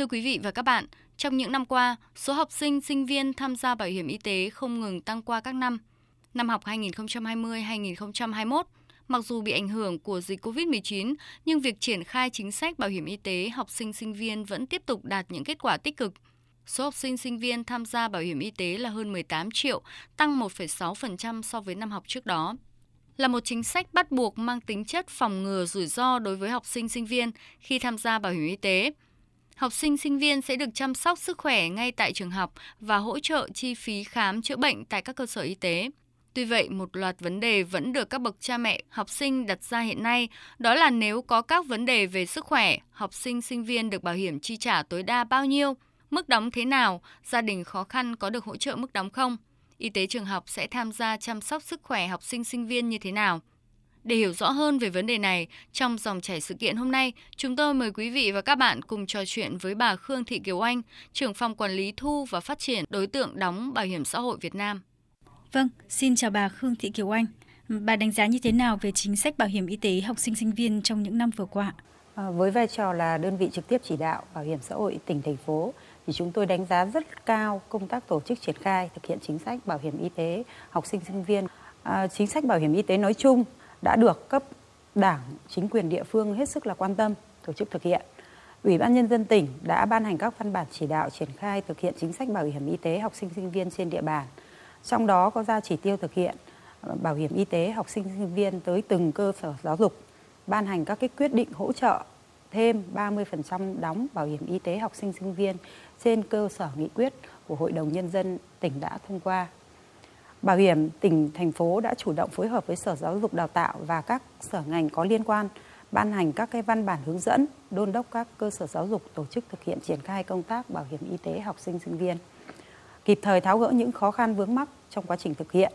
Thưa quý vị và các bạn, trong những năm qua, số học sinh, sinh viên tham gia bảo hiểm y tế không ngừng tăng qua các năm. Năm học 2020-2021, mặc dù bị ảnh hưởng của dịch COVID-19, nhưng việc triển khai chính sách bảo hiểm y tế học sinh sinh viên vẫn tiếp tục đạt những kết quả tích cực. Số học sinh sinh viên tham gia bảo hiểm y tế là hơn 18 triệu, tăng 1,6% so với năm học trước đó là một chính sách bắt buộc mang tính chất phòng ngừa rủi ro đối với học sinh sinh viên khi tham gia bảo hiểm y tế. Học sinh sinh viên sẽ được chăm sóc sức khỏe ngay tại trường học và hỗ trợ chi phí khám chữa bệnh tại các cơ sở y tế. Tuy vậy, một loạt vấn đề vẫn được các bậc cha mẹ học sinh đặt ra hiện nay, đó là nếu có các vấn đề về sức khỏe, học sinh sinh viên được bảo hiểm chi trả tối đa bao nhiêu, mức đóng thế nào, gia đình khó khăn có được hỗ trợ mức đóng không? y tế trường học sẽ tham gia chăm sóc sức khỏe học sinh sinh viên như thế nào. Để hiểu rõ hơn về vấn đề này, trong dòng chảy sự kiện hôm nay, chúng tôi mời quý vị và các bạn cùng trò chuyện với bà Khương Thị Kiều Anh, trưởng phòng quản lý thu và phát triển đối tượng đóng bảo hiểm xã hội Việt Nam. Vâng, xin chào bà Khương Thị Kiều Anh. Bà đánh giá như thế nào về chính sách bảo hiểm y tế học sinh sinh viên trong những năm vừa qua? À, với vai trò là đơn vị trực tiếp chỉ đạo bảo hiểm xã hội tỉnh thành phố thì chúng tôi đánh giá rất cao công tác tổ chức triển khai thực hiện chính sách bảo hiểm y tế học sinh sinh viên. À, chính sách bảo hiểm y tế nói chung đã được cấp đảng, chính quyền địa phương hết sức là quan tâm tổ chức thực hiện. Ủy ban nhân dân tỉnh đã ban hành các văn bản chỉ đạo triển khai thực hiện chính sách bảo hiểm y tế học sinh sinh viên trên địa bàn. Trong đó có ra chỉ tiêu thực hiện ờ, bảo hiểm y tế học sinh sinh viên tới từng cơ sở giáo dục, ban hành các cái quyết định hỗ trợ thêm 30% đóng bảo hiểm y tế học sinh sinh viên trên cơ sở nghị quyết của Hội đồng Nhân dân tỉnh đã thông qua. Bảo hiểm tỉnh, thành phố đã chủ động phối hợp với Sở Giáo dục Đào tạo và các sở ngành có liên quan ban hành các cái văn bản hướng dẫn, đôn đốc các cơ sở giáo dục tổ chức thực hiện triển khai công tác bảo hiểm y tế học sinh sinh viên, kịp thời tháo gỡ những khó khăn vướng mắc trong quá trình thực hiện.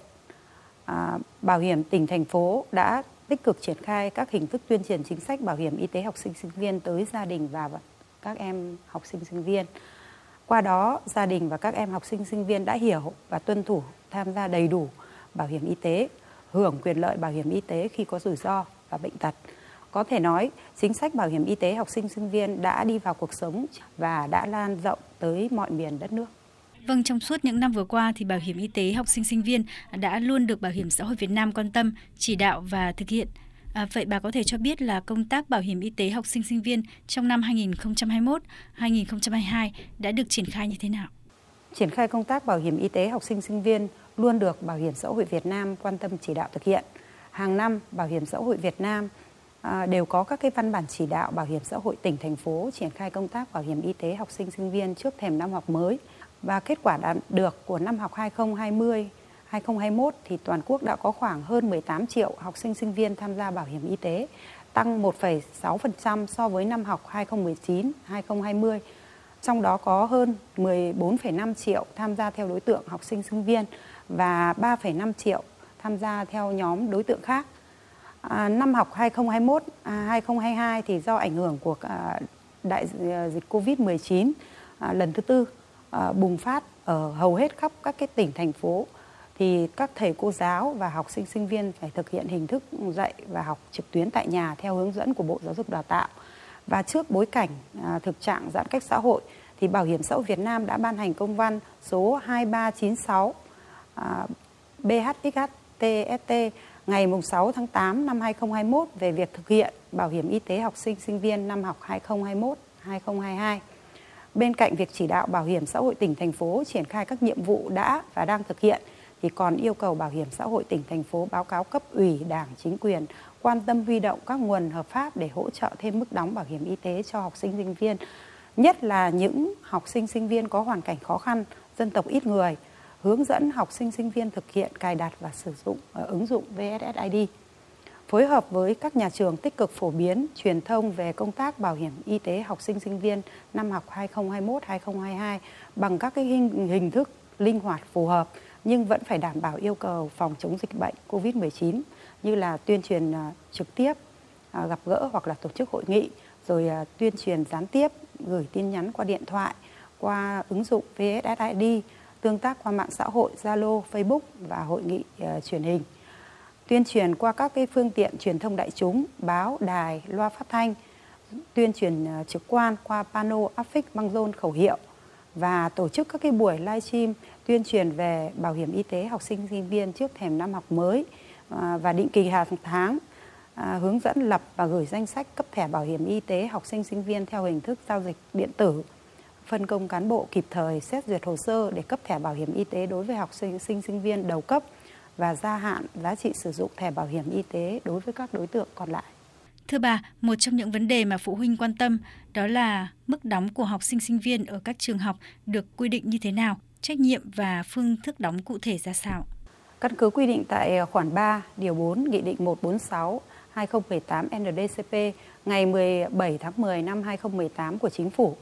À, bảo hiểm tỉnh thành phố đã tích cực triển khai các hình thức tuyên truyền chính sách bảo hiểm y tế học sinh sinh viên tới gia đình và các em học sinh sinh viên. Qua đó, gia đình và các em học sinh sinh viên đã hiểu và tuân thủ tham gia đầy đủ bảo hiểm y tế, hưởng quyền lợi bảo hiểm y tế khi có rủi ro và bệnh tật. Có thể nói, chính sách bảo hiểm y tế học sinh sinh viên đã đi vào cuộc sống và đã lan rộng tới mọi miền đất nước. Vâng, trong suốt những năm vừa qua thì bảo hiểm y tế học sinh sinh viên đã luôn được Bảo hiểm xã hội Việt Nam quan tâm, chỉ đạo và thực hiện. À, vậy bà có thể cho biết là công tác bảo hiểm y tế học sinh sinh viên trong năm 2021-2022 đã được triển khai như thế nào? Triển khai công tác bảo hiểm y tế học sinh sinh viên luôn được Bảo hiểm xã hội Việt Nam quan tâm chỉ đạo thực hiện. Hàng năm, Bảo hiểm xã hội Việt Nam à, đều có các cái văn bản chỉ đạo bảo hiểm xã hội tỉnh thành phố triển khai công tác bảo hiểm y tế học sinh sinh viên trước thềm năm học mới và kết quả đạt được của năm học 2020 2021 thì toàn quốc đã có khoảng hơn 18 triệu học sinh sinh viên tham gia bảo hiểm y tế, tăng 1,6% so với năm học 2019-2020. Trong đó có hơn 14,5 triệu tham gia theo đối tượng học sinh sinh viên và 3,5 triệu tham gia theo nhóm đối tượng khác. À, năm học 2021 à, 2022 thì do ảnh hưởng của à, đại à, dịch Covid-19 à, lần thứ tư à, bùng phát ở hầu hết khắp các cái tỉnh thành phố thì các thầy cô giáo và học sinh sinh viên phải thực hiện hình thức dạy và học trực tuyến tại nhà theo hướng dẫn của Bộ Giáo dục Đào tạo. Và trước bối cảnh à, thực trạng giãn cách xã hội thì Bảo hiểm xã hội Việt Nam đã ban hành công văn số 2396 à, BHXHTST ngày 6 tháng 8 năm 2021 về việc thực hiện bảo hiểm y tế học sinh sinh viên năm học 2021-2022. Bên cạnh việc chỉ đạo bảo hiểm xã hội tỉnh thành phố triển khai các nhiệm vụ đã và đang thực hiện thì còn yêu cầu bảo hiểm xã hội tỉnh thành phố báo cáo cấp ủy đảng chính quyền quan tâm huy động các nguồn hợp pháp để hỗ trợ thêm mức đóng bảo hiểm y tế cho học sinh sinh viên nhất là những học sinh sinh viên có hoàn cảnh khó khăn dân tộc ít người hướng dẫn học sinh sinh viên thực hiện cài đặt và sử dụng ờ, ứng dụng VSSID phối hợp với các nhà trường tích cực phổ biến truyền thông về công tác bảo hiểm y tế học sinh sinh viên năm học 2021-2022 bằng các cái hình, hình thức linh hoạt phù hợp nhưng vẫn phải đảm bảo yêu cầu phòng chống dịch bệnh COVID-19 như là tuyên truyền à, trực tiếp, à, gặp gỡ hoặc là tổ chức hội nghị, rồi à, tuyên truyền gián tiếp, gửi tin nhắn qua điện thoại, qua ứng dụng VSSID, tương tác qua mạng xã hội Zalo, Facebook và hội nghị truyền hình. Tuyên truyền qua các cái phương tiện truyền thông đại chúng, báo, đài, loa phát thanh, tuyên truyền trực quan qua pano áp phích băng rôn khẩu hiệu và tổ chức các cái buổi livestream tuyên truyền về bảo hiểm y tế học sinh sinh viên trước thềm năm học mới à, và định kỳ hàng tháng à, hướng dẫn lập và gửi danh sách cấp thẻ bảo hiểm y tế học sinh sinh viên theo hình thức giao dịch điện tử phân công cán bộ kịp thời xét duyệt hồ sơ để cấp thẻ bảo hiểm y tế đối với học sinh sinh sinh viên đầu cấp và gia hạn giá trị sử dụng thẻ bảo hiểm y tế đối với các đối tượng còn lại. Thưa bà, một trong những vấn đề mà phụ huynh quan tâm đó là mức đóng của học sinh sinh viên ở các trường học được quy định như thế nào, trách nhiệm và phương thức đóng cụ thể ra sao? Căn cứ quy định tại ờ, khoản 3, điều 4, Nghị định 146 2018 NDCP ngày 17 tháng 10 năm 2018 của Chính phủ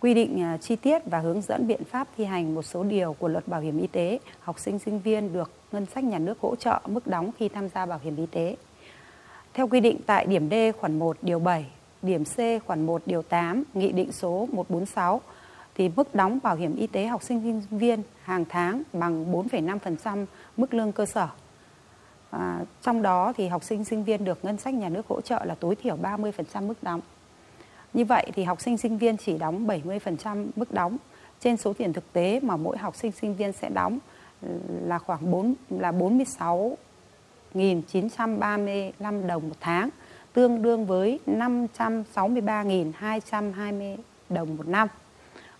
quy định ờ, chi tiết và hướng dẫn biện pháp thi hành một số điều của luật bảo hiểm y tế, học sinh sinh viên được ngân sách nhà nước hỗ trợ mức đóng khi tham gia bảo hiểm y tế. Theo quy định tại điểm D khoản 1 điều 7, điểm C khoản 1 điều 8, Nghị định số 146 thì mức đóng bảo hiểm y tế học sinh sinh viên hàng tháng bằng 4,5% mức lương cơ sở. À, trong đó thì học sinh sinh viên được ngân sách nhà nước hỗ trợ là tối thiểu 30% mức đóng. Như vậy thì học sinh sinh viên chỉ đóng 70% mức đóng trên số tiền thực tế mà mỗi học sinh sinh viên sẽ đóng là khoảng 4 là 46.935 đồng một tháng, tương đương với 563.220 đồng một năm.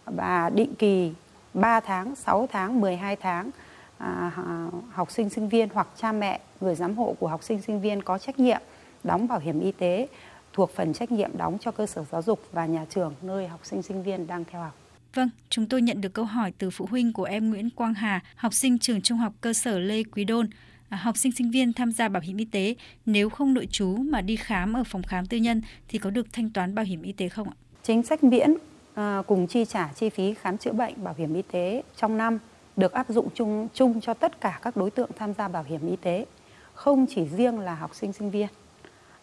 Và định kỳ 3 tháng, 6 tháng, 12 tháng à, học sinh sinh viên hoặc cha mẹ, người giám hộ của học sinh sinh viên có trách nhiệm đóng bảo hiểm y tế thuộc phần trách nhiệm đóng cho cơ sở giáo dục và nhà trường nơi học sinh sinh viên đang theo học. Vâng, chúng tôi nhận được câu hỏi từ phụ huynh của em Nguyễn Quang Hà, học sinh trường trung học cơ sở Lê Quý Đôn. À, học sinh sinh viên tham gia bảo hiểm y tế nếu không nội trú mà đi khám ở phòng khám tư nhân thì có được thanh toán bảo hiểm y tế không ạ? Chính sách miễn à, cùng chi trả chi phí khám chữa bệnh bảo hiểm y tế trong năm được áp dụng chung chung cho tất cả các đối tượng tham gia bảo hiểm y tế, không chỉ riêng là học sinh sinh viên.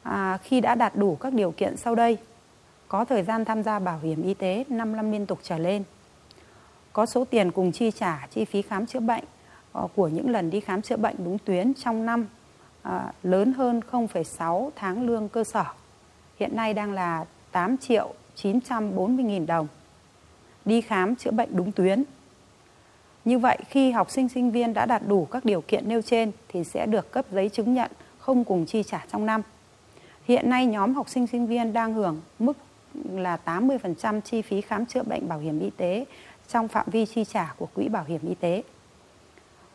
À, khi đã đạt đủ các điều kiện sau đây có thời gian tham gia bảo hiểm y tế 5 năm liên tục trở lên. Có số tiền cùng chi trả chi phí khám chữa bệnh ờ, của những lần đi khám chữa bệnh đúng tuyến trong năm à, lớn hơn 0,6 tháng lương cơ sở. Hiện nay đang là 8 triệu 940.000 đồng đi khám chữa bệnh đúng tuyến như vậy khi học sinh sinh viên đã đạt đủ các điều kiện nêu trên thì sẽ được cấp giấy chứng nhận không cùng chi trả trong năm Hiện nay nhóm học sinh sinh viên đang hưởng mức là 80% chi phí khám chữa bệnh bảo hiểm y tế trong phạm vi chi trả của Quỹ Bảo hiểm Y tế.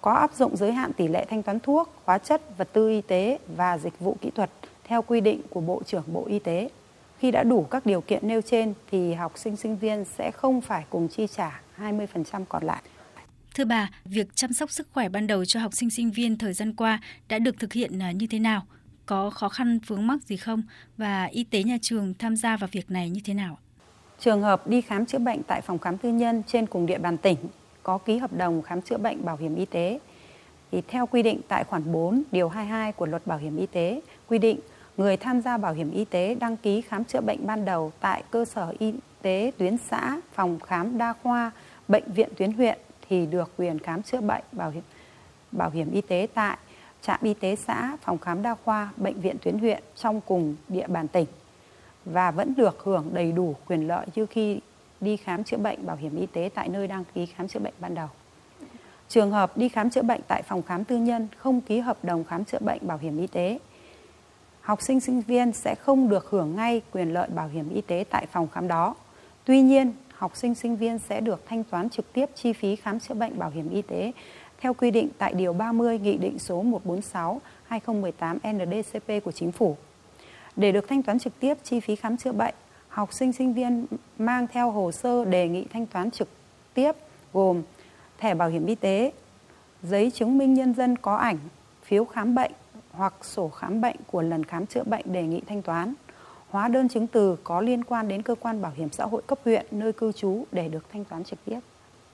Có áp dụng giới hạn tỷ lệ thanh toán thuốc, hóa chất, vật tư y tế và dịch vụ kỹ thuật theo quy định của Bộ trưởng Bộ Y tế. Khi đã đủ các điều kiện nêu trên thì học sinh sinh viên sẽ không phải cùng chi trả 20% còn lại. Thưa bà, việc chăm sóc sức khỏe ban đầu cho học sinh sinh viên thời gian qua đã được thực hiện à, như thế nào? có khó khăn vướng mắc gì không và y tế nhà trường tham gia vào việc này như thế nào? Trường hợp đi khám chữa bệnh tại phòng khám tư nhân trên cùng địa bàn tỉnh có ký hợp đồng khám chữa bệnh bảo hiểm y tế thì theo quy định tại khoản 4 điều 22 của Luật Bảo hiểm y tế quy định người tham gia bảo hiểm y tế đăng ký khám chữa bệnh ban đầu tại cơ sở y tế tuyến xã, phòng khám đa khoa, bệnh viện tuyến huyện thì được quyền khám chữa bệnh bảo hiểm bảo hiểm y tế tại trạm y tế xã, phòng khám đa khoa, bệnh viện tuyến huyện trong cùng địa bàn tỉnh và vẫn được hưởng đầy đủ quyền lợi như khi đi khám chữa bệnh bảo hiểm y tế tại nơi đăng ký khám chữa bệnh ban đầu. Trường hợp đi khám chữa bệnh tại phòng khám tư nhân không ký hợp đồng khám chữa bệnh bảo hiểm y tế, học sinh sinh viên sẽ không được hưởng ngay quyền lợi bảo hiểm y tế tại phòng khám đó. Tuy nhiên, học sinh sinh viên sẽ được thanh toán trực tiếp chi phí khám chữa bệnh bảo hiểm y tế theo quy định tại Điều 30 Nghị định số 146-2018 NDCP của Chính phủ. Để được thanh toán trực tiếp chi phí khám chữa bệnh, học sinh sinh viên mang theo hồ sơ đề nghị thanh toán trực tiếp gồm thẻ bảo hiểm y tế, giấy chứng minh nhân dân có ảnh, phiếu khám bệnh hoặc sổ khám bệnh của lần khám chữa bệnh đề nghị thanh toán, hóa đơn chứng từ có liên quan đến cơ quan bảo hiểm xã hội cấp huyện nơi cư trú để được thanh toán trực tiếp.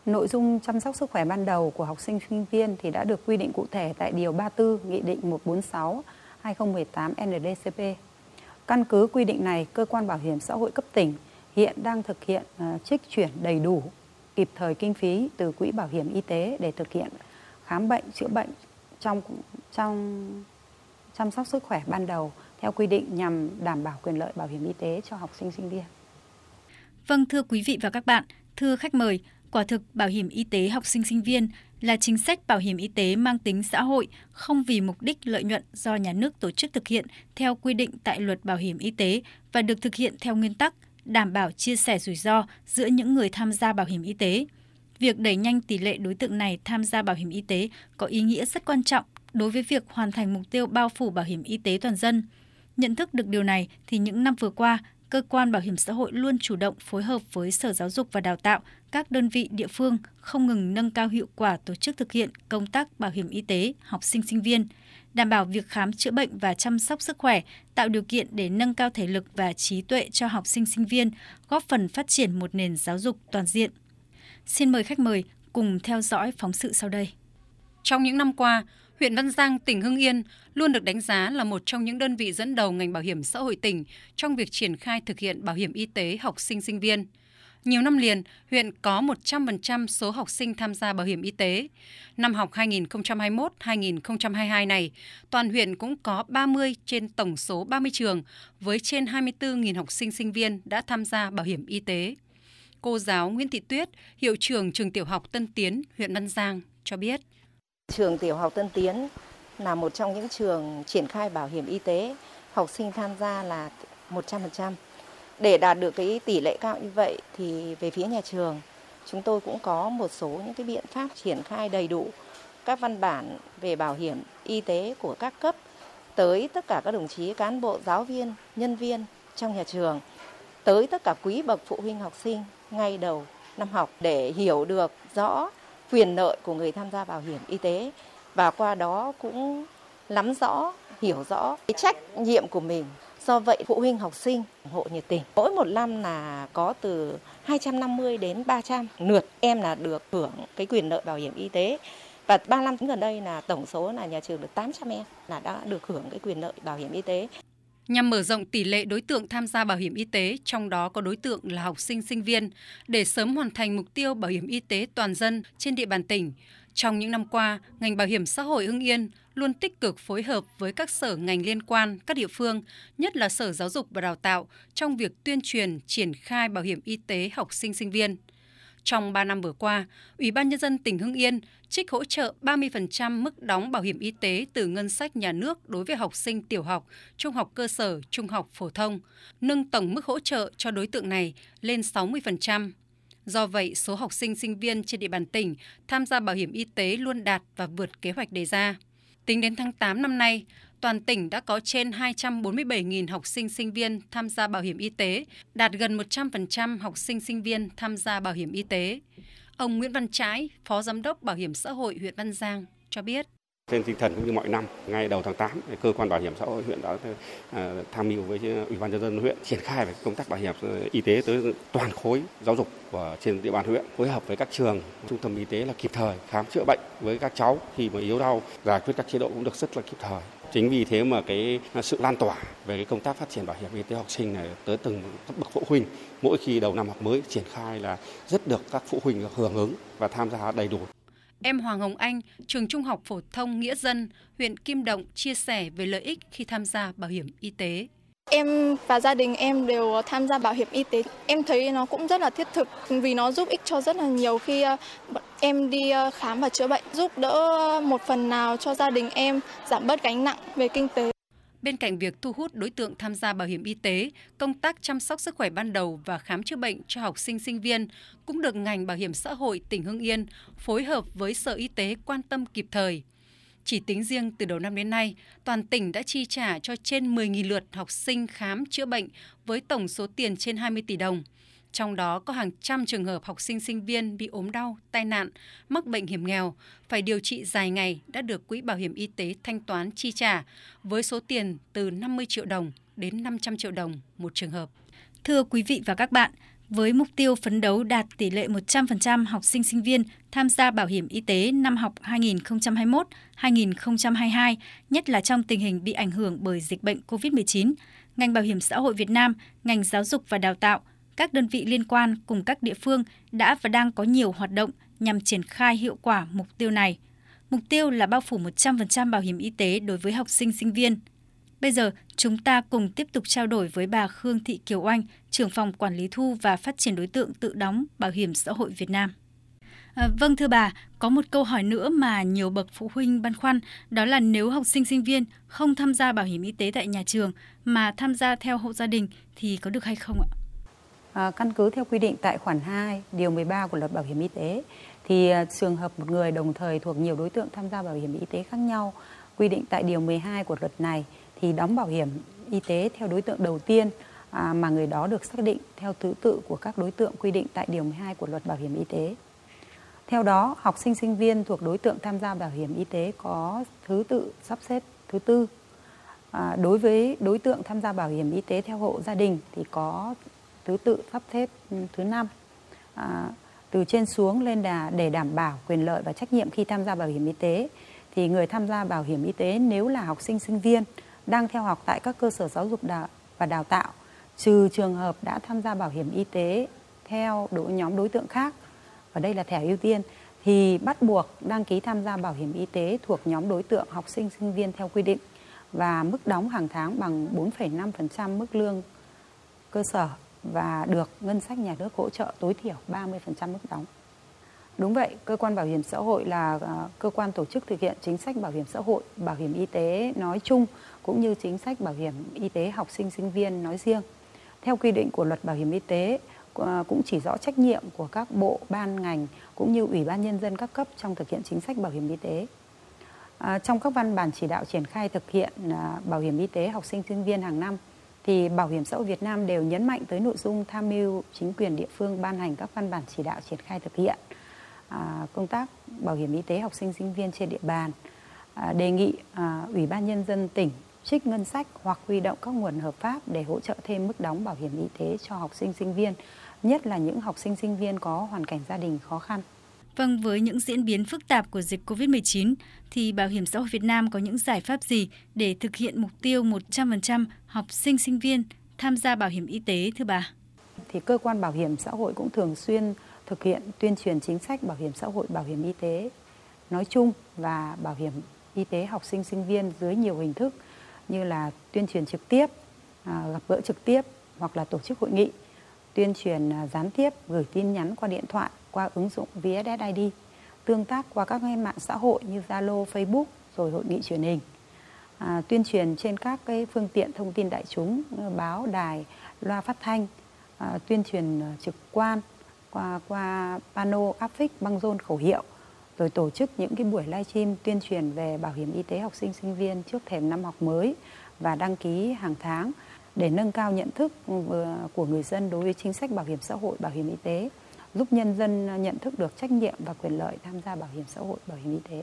Nội dung chăm sóc sức khỏe ban đầu của học sinh sinh viên thì đã được quy định cụ thể tại Điều 34 Nghị định 146 2018 NDCP. Căn cứ quy định này, Cơ quan Bảo hiểm xã hội cấp tỉnh hiện đang thực hiện uh, trích chuyển đầy đủ, kịp thời kinh phí từ Quỹ Bảo hiểm Y tế để thực hiện khám bệnh, chữa bệnh trong trong chăm sóc sức khỏe ban đầu theo quy định nhằm đảm bảo quyền lợi bảo hiểm y tế cho học sinh sinh viên. Vâng, thưa quý vị và các bạn, thưa khách mời, quả thực bảo hiểm y tế học sinh sinh viên là chính sách bảo hiểm y tế mang tính xã hội, không vì mục đích lợi nhuận do nhà nước tổ chức thực hiện theo quy định tại luật bảo hiểm y tế và được thực hiện theo nguyên tắc đảm bảo chia sẻ rủi ro giữa những người tham gia bảo hiểm y tế. Việc đẩy nhanh tỷ lệ đối tượng này tham gia bảo hiểm y tế có ý nghĩa rất quan trọng đối với việc hoàn thành mục tiêu bao phủ bảo hiểm y tế toàn dân. Nhận thức được điều này thì những năm vừa qua, cơ quan bảo hiểm xã hội luôn chủ động phối hợp với Sở Giáo dục và Đào tạo, các đơn vị địa phương không ngừng nâng cao hiệu quả tổ chức thực hiện công tác bảo hiểm y tế học sinh sinh viên, đảm bảo việc khám chữa bệnh và chăm sóc sức khỏe, tạo điều kiện để nâng cao thể lực và trí tuệ cho học sinh sinh viên, góp phần phát triển một nền giáo dục toàn diện. Xin mời khách mời cùng theo dõi phóng sự sau đây. Trong những năm qua, huyện Văn Giang, tỉnh Hưng Yên luôn được đánh giá là một trong những đơn vị dẫn đầu ngành bảo hiểm xã hội tỉnh trong việc triển khai thực hiện bảo hiểm y tế học sinh sinh viên. Nhiều năm liền, huyện có 100% số học sinh tham gia bảo hiểm y tế. Năm học 2021-2022 này, toàn huyện cũng có 30 trên tổng số 30 trường với trên 24.000 học sinh sinh viên đã tham gia bảo hiểm y tế. Cô giáo Nguyễn Thị Tuyết, hiệu trưởng trường tiểu học Tân Tiến, huyện Văn Giang cho biết. Trường tiểu học Tân Tiến là một trong những trường triển khai bảo hiểm y tế, học sinh tham gia là 100%. Để đạt được cái tỷ lệ cao như vậy thì về phía nhà trường chúng tôi cũng có một số những cái biện pháp triển khai đầy đủ các văn bản về bảo hiểm y tế của các cấp tới tất cả các đồng chí cán bộ giáo viên, nhân viên trong nhà trường, tới tất cả quý bậc phụ huynh học sinh ngay đầu năm học để hiểu được rõ quyền lợi của người tham gia bảo hiểm y tế và qua đó cũng nắm rõ, hiểu rõ cái trách nhiệm của mình. Do vậy phụ huynh học sinh ủng hộ nhiệt tình. Mỗi một năm là có từ 250 đến 300 lượt em là được hưởng cái quyền lợi bảo hiểm y tế. Và 3 năm gần đây là tổng số là nhà trường được 800 em là đã được hưởng cái quyền lợi bảo hiểm y tế nhằm mở rộng tỷ lệ đối tượng tham gia bảo hiểm y tế, trong đó có đối tượng là học sinh sinh viên, để sớm hoàn thành mục tiêu bảo hiểm y tế toàn dân trên địa bàn tỉnh. Trong những năm qua, ngành bảo hiểm xã hội Hưng Yên luôn tích cực phối hợp với các sở ngành liên quan, các địa phương, nhất là Sở Giáo dục và Đào tạo trong việc tuyên truyền triển khai bảo hiểm y tế học sinh sinh viên. Trong 3 năm vừa qua, Ủy ban Nhân dân tỉnh Hưng Yên trích hỗ trợ 30% mức đóng bảo hiểm y tế từ ngân sách nhà nước đối với học sinh tiểu học, trung học cơ sở, trung học phổ thông, nâng tổng mức hỗ trợ cho đối tượng này lên 60%. Do vậy, số học sinh sinh viên trên địa bàn tỉnh tham gia bảo hiểm y tế luôn đạt và vượt kế hoạch đề ra. Tính đến tháng 8 năm nay, toàn tỉnh đã có trên 247.000 học sinh sinh viên tham gia bảo hiểm y tế, đạt gần 100% học sinh sinh viên tham gia bảo hiểm y tế. Ông Nguyễn Văn Trái, Phó Giám đốc Bảo hiểm xã hội huyện Văn Giang cho biết. Trên tinh thần cũng như mọi năm, ngay đầu tháng 8, cơ quan bảo hiểm xã hội huyện đã à, tham mưu với ủy ban nhân dân huyện triển khai về công tác bảo hiểm y tế tới toàn khối giáo dục của trên địa bàn huyện, phối hợp với các trường, trung tâm y tế là kịp thời khám chữa bệnh với các cháu khi mà yếu đau, giải quyết các chế độ cũng được rất là kịp thời. Chính vì thế mà cái à, sự lan tỏa về cái công tác phát triển bảo hiểm y tế học sinh này tới từng các bậc phụ huynh mỗi khi đầu năm học mới triển khai là rất được các phụ huynh hưởng ứng và tham gia đầy đủ. Em Hoàng Hồng Anh, trường Trung học phổ thông Nghĩa Dân, huyện Kim Động chia sẻ về lợi ích khi tham gia bảo hiểm y tế. Em và gia đình em đều tham gia bảo hiểm y tế. Em thấy nó cũng rất là thiết thực vì nó giúp ích cho rất là nhiều khi ờ, em đi ờ, khám và chữa bệnh, giúp đỡ một phần nào cho gia đình em giảm bớt gánh nặng về kinh tế. Bên cạnh việc thu hút đối tượng tham gia bảo hiểm y tế, công tác chăm sóc sức khỏe ban đầu và khám chữa bệnh cho học sinh sinh viên cũng được ngành bảo hiểm xã hội tỉnh Hưng Yên phối hợp với Sở Y tế quan tâm kịp thời. Chỉ tính riêng từ đầu năm đến nay, toàn tỉnh đã chi trả cho trên 10.000 lượt học sinh khám chữa bệnh với tổng số tiền trên 20 tỷ đồng. Trong đó có hàng trăm trường hợp học sinh sinh viên bị ốm đau, tai nạn, mắc bệnh hiểm nghèo, phải điều trị dài ngày đã được Quỹ Bảo hiểm Y tế thanh toán chi trả với số tiền từ 50 triệu đồng đến 500 triệu đồng một trường hợp. Thưa quý vị và các bạn, với mục tiêu phấn đấu đạt tỷ lệ 100% học sinh sinh viên tham gia bảo hiểm y tế năm học 2021-2022, nhất là trong tình hình bị ảnh hưởng bởi dịch bệnh COVID-19, ngành bảo hiểm xã hội Việt Nam, ngành giáo dục và đào tạo, các đơn vị liên quan cùng các địa phương đã và đang có nhiều hoạt động nhằm triển khai hiệu quả mục tiêu này. Mục tiêu là bao phủ 100% bảo hiểm y tế đối với học sinh sinh viên – Bây giờ, chúng ta cùng tiếp tục trao đổi với bà Khương Thị Kiều Oanh, trưởng phòng quản lý thu và phát triển đối tượng tự đóng Bảo hiểm xã hội Việt Nam. À, vâng thưa bà, có một câu hỏi nữa mà nhiều bậc phụ huynh băn khoăn, đó là nếu học sinh sinh viên không tham gia bảo hiểm y tế tại nhà trường mà tham gia theo hộ gia đình thì có được hay không ạ? À, căn cứ theo quy định tại khoản 2, điều 13 của luật bảo hiểm y tế thì à, trường hợp một người đồng thời thuộc nhiều đối tượng tham gia bảo hiểm y tế khác nhau quy định tại điều 12 của luật này thì đóng bảo hiểm y tế theo đối tượng đầu tiên à, mà người đó được xác định theo thứ tự của các đối tượng quy định tại điều 12 của luật bảo hiểm y tế. Theo đó, học sinh sinh viên thuộc đối tượng tham gia bảo hiểm y tế có thứ tự sắp xếp thứ tư. À, đối với đối tượng tham gia bảo hiểm y tế theo hộ gia đình thì có thứ tự sắp xếp thứ năm. À, từ trên xuống lên đà để đảm bảo quyền lợi và trách nhiệm khi tham gia bảo hiểm y tế thì người tham gia bảo hiểm y tế nếu là học sinh sinh viên đang theo học tại các cơ sở giáo dục đào và đào tạo trừ trường hợp đã tham gia bảo hiểm y tế theo đối nhóm đối tượng khác và đây là thẻ ưu tiên thì bắt buộc đăng ký tham gia bảo hiểm y tế thuộc nhóm đối tượng học sinh sinh viên theo quy định và mức đóng hàng tháng bằng 4,5% mức lương cơ sở và được ngân sách nhà nước hỗ trợ tối thiểu 30% mức đóng. Đúng vậy, cơ quan bảo hiểm xã hội là à, cơ quan tổ chức thực hiện chính sách bảo hiểm xã hội, bảo hiểm y tế nói chung cũng như chính sách bảo hiểm y tế học sinh sinh viên nói riêng. Theo quy định của luật bảo hiểm y tế à, cũng chỉ rõ trách nhiệm của các bộ, ban, ngành cũng như ủy ban nhân dân các cấp trong thực hiện chính sách bảo hiểm y tế. À, trong các văn bản chỉ đạo triển khai thực hiện à, bảo hiểm y tế học sinh sinh viên hàng năm thì Bảo hiểm xã hội Việt Nam đều nhấn mạnh tới nội dung tham mưu chính quyền địa phương ban hành các văn bản chỉ đạo triển khai thực hiện à, công tác bảo hiểm y tế học sinh sinh viên trên địa bàn à, đề nghị à, ủy ban nhân dân tỉnh trích ngân sách hoặc huy động các nguồn hợp pháp để hỗ trợ thêm mức đóng bảo hiểm y tế cho học sinh sinh viên nhất là những học sinh sinh viên có hoàn cảnh gia đình khó khăn Vâng, với những diễn biến phức tạp của dịch COVID-19 thì Bảo hiểm xã hội Việt Nam có những giải pháp gì để thực hiện mục tiêu 100% học sinh sinh viên tham gia bảo hiểm y tế thưa bà? Thì cơ quan bảo hiểm xã hội cũng thường xuyên thực hiện tuyên truyền chính sách bảo hiểm xã hội, bảo hiểm y tế nói chung và bảo hiểm y tế học sinh sinh viên dưới nhiều hình thức như là tuyên truyền trực tiếp, à, gặp gỡ trực tiếp hoặc là tổ chức hội nghị, tuyên truyền à, gián tiếp, gửi tin nhắn qua điện thoại qua ứng dụng VSSID, tương tác qua các mạng xã hội như Zalo, Facebook, rồi hội nghị truyền hình. À, tuyên truyền trên các cái phương tiện thông tin đại chúng, báo, đài, loa phát thanh, à, tuyên truyền à, trực quan qua qua pano, áp phích, băng rôn khẩu hiệu, rồi tổ chức những cái buổi livestream tuyên truyền về bảo hiểm y tế học sinh sinh viên trước thềm năm học mới và đăng ký hàng tháng để nâng cao nhận thức ờ, của người dân đối với chính sách bảo hiểm xã hội, bảo hiểm y tế giúp nhân dân nhận thức được trách nhiệm và quyền lợi tham gia bảo hiểm xã hội, bảo hiểm y tế.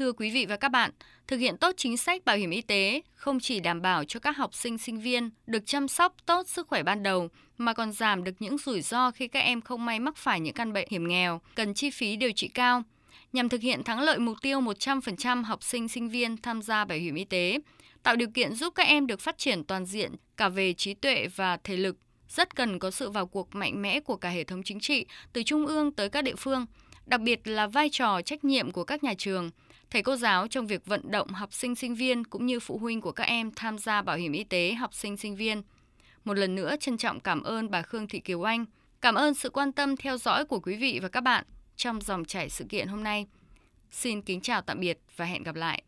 Thưa quý vị và các bạn, thực hiện tốt chính sách bảo hiểm y tế không chỉ đảm bảo cho các học sinh sinh viên được chăm sóc tốt sức khỏe ban đầu mà còn giảm được những rủi ro khi các em không may mắc phải những căn bệnh hiểm nghèo, cần chi phí điều trị cao. Nhằm thực hiện thắng lợi mục tiêu 100% học sinh sinh viên tham gia bảo hiểm y tế, tạo điều kiện giúp các em được phát triển toàn diện cả về trí tuệ và thể lực, rất cần có sự vào cuộc mạnh mẽ của cả hệ thống chính trị, từ trung ương tới các địa phương, đặc biệt là vai trò trách nhiệm của các nhà trường, thầy cô giáo trong việc vận động học sinh sinh viên cũng như phụ huynh của các em tham gia bảo hiểm y tế học sinh sinh viên. Một lần nữa trân trọng cảm ơn bà Khương Thị Kiều Anh. Cảm ơn sự quan tâm theo dõi của quý vị và các bạn trong dòng chảy sự kiện hôm nay. Xin kính chào tạm biệt và hẹn gặp lại.